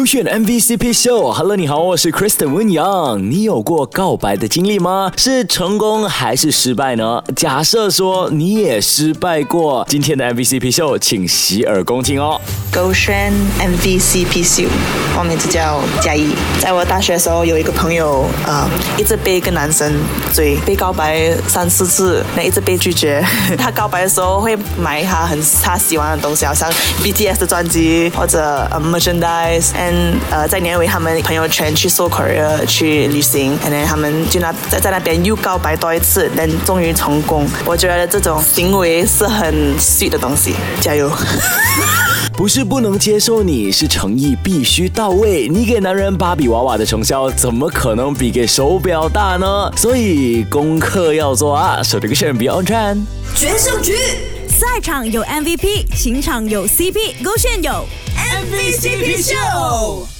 勾选 MVCP Show，Hello，你好，我是 Kristen 温阳。你有过告白的经历吗？是成功还是失败呢？假设说你也失败过，今天的 MVCP Show，请洗耳恭听哦。勾选 MVCP Show，我名字叫嘉义。在我大学的时候，有一个朋友，呃，一直被一个男生追，被告白三四次，那一直被拒绝。他告白的时候会买他很他喜欢的东西，好像 BTS 的专辑或者 merchandise。呃，在年尾他们朋友圈去 So Korea 去旅行，and then 他们就那在在那边又告白多一次，但终于成功。我觉得这种行为是很 sweet 的东西，加油！不是不能接受你，是诚意必须到位。你给男人芭比娃娃的成效，怎么可能比给手表大呢？所以功课要做啊，手这个选 Beyond 决胜局，赛场有 MVP，情场有 CP，勾选有。MVCP Show。